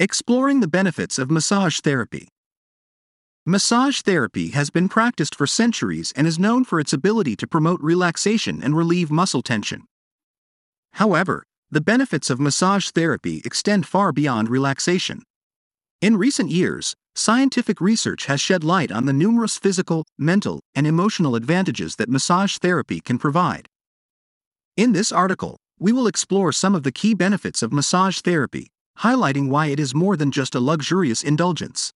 Exploring the benefits of massage therapy. Massage therapy has been practiced for centuries and is known for its ability to promote relaxation and relieve muscle tension. However, the benefits of massage therapy extend far beyond relaxation. In recent years, scientific research has shed light on the numerous physical, mental, and emotional advantages that massage therapy can provide. In this article, we will explore some of the key benefits of massage therapy, highlighting why it is more than just a luxurious indulgence.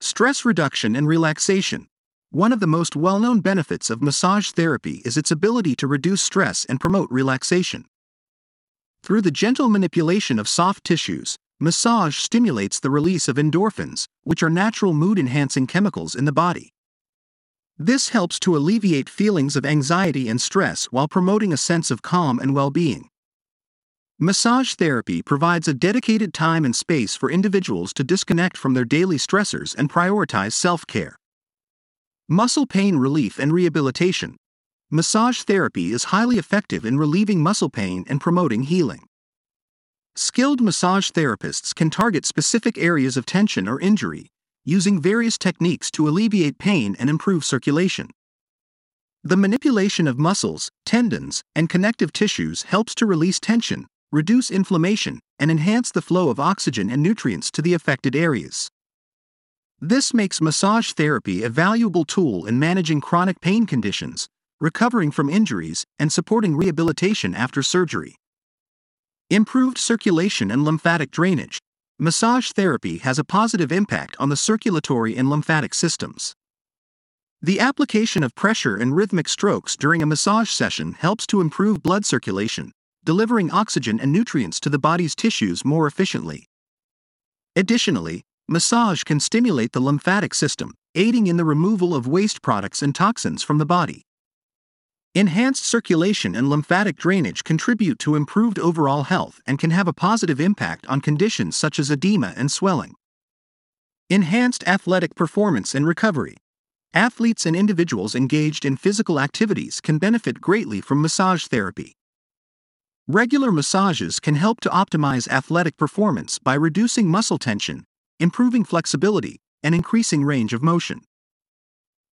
Stress reduction and relaxation. One of the most well known benefits of massage therapy is its ability to reduce stress and promote relaxation. Through the gentle manipulation of soft tissues, massage stimulates the release of endorphins, which are natural mood enhancing chemicals in the body. This helps to alleviate feelings of anxiety and stress while promoting a sense of calm and well being. Massage therapy provides a dedicated time and space for individuals to disconnect from their daily stressors and prioritize self care. Muscle pain relief and rehabilitation. Massage therapy is highly effective in relieving muscle pain and promoting healing. Skilled massage therapists can target specific areas of tension or injury, using various techniques to alleviate pain and improve circulation. The manipulation of muscles, tendons, and connective tissues helps to release tension, reduce inflammation, and enhance the flow of oxygen and nutrients to the affected areas. This makes massage therapy a valuable tool in managing chronic pain conditions, recovering from injuries, and supporting rehabilitation after surgery. Improved circulation and lymphatic drainage. Massage therapy has a positive impact on the circulatory and lymphatic systems. The application of pressure and rhythmic strokes during a massage session helps to improve blood circulation, delivering oxygen and nutrients to the body's tissues more efficiently. Additionally, massage can stimulate the lymphatic system, aiding in the removal of waste products and toxins from the body. Enhanced circulation and lymphatic drainage contribute to improved overall health and can have a positive impact on conditions such as edema and swelling. Enhanced athletic performance and recovery. Athletes and individuals engaged in physical activities can benefit greatly from massage therapy. Regular massages can help to optimize athletic performance by reducing muscle tension, improving flexibility, and increasing range of motion.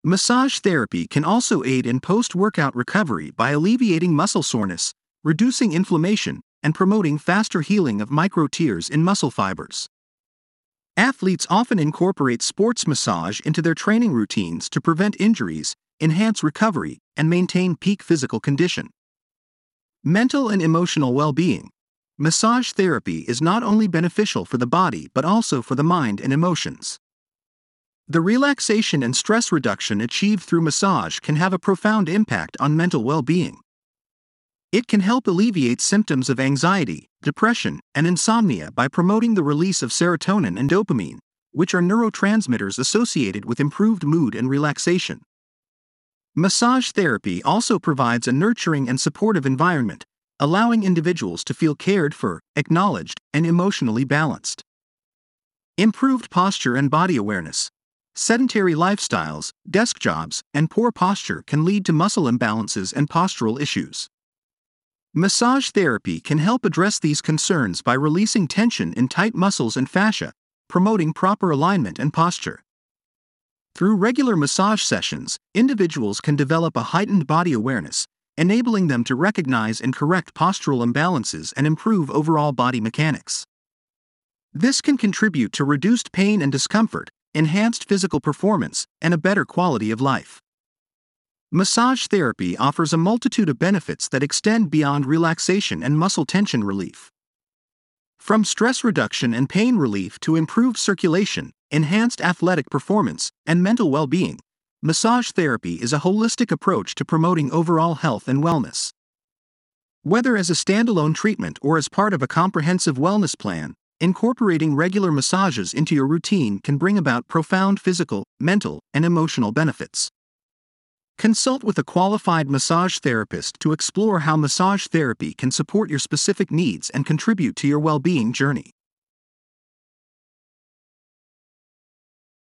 Massage therapy can also aid in post workout recovery by alleviating muscle soreness, reducing inflammation, and promoting faster healing of micro tears in muscle fibers. Athletes often incorporate sports massage into their training routines to prevent injuries, enhance recovery, and maintain peak physical condition. Mental and emotional well being. Massage therapy is not only beneficial for the body but also for the mind and emotions. The relaxation and stress reduction achieved through massage can have a profound impact on mental well being. It can help alleviate symptoms of anxiety, depression, and insomnia by promoting the release of serotonin and dopamine, which are neurotransmitters associated with improved mood and relaxation. Massage therapy also provides a nurturing and supportive environment, allowing individuals to feel cared for, acknowledged, and emotionally balanced. Improved posture and body awareness. Sedentary lifestyles, desk jobs, and poor posture can lead to muscle imbalances and postural issues. Massage therapy can help address these concerns by releasing tension in tight muscles and fascia, promoting proper alignment and posture. Through regular massage sessions, individuals can develop a heightened body awareness, enabling them to recognize and correct postural imbalances and improve overall body mechanics. This can contribute to reduced pain and discomfort, enhanced physical performance, and a better quality of life. Massage therapy offers a multitude of benefits that extend beyond relaxation and muscle tension relief. From stress reduction and pain relief to improved circulation, enhanced athletic performance, and mental well being, massage therapy is a holistic approach to promoting overall health and wellness. Whether as a standalone treatment or as part of a comprehensive wellness plan, incorporating regular massages into your routine can bring about profound physical, mental, and emotional benefits. Consult with a qualified massage therapist to explore how massage therapy can support your specific needs and contribute to your well being journey.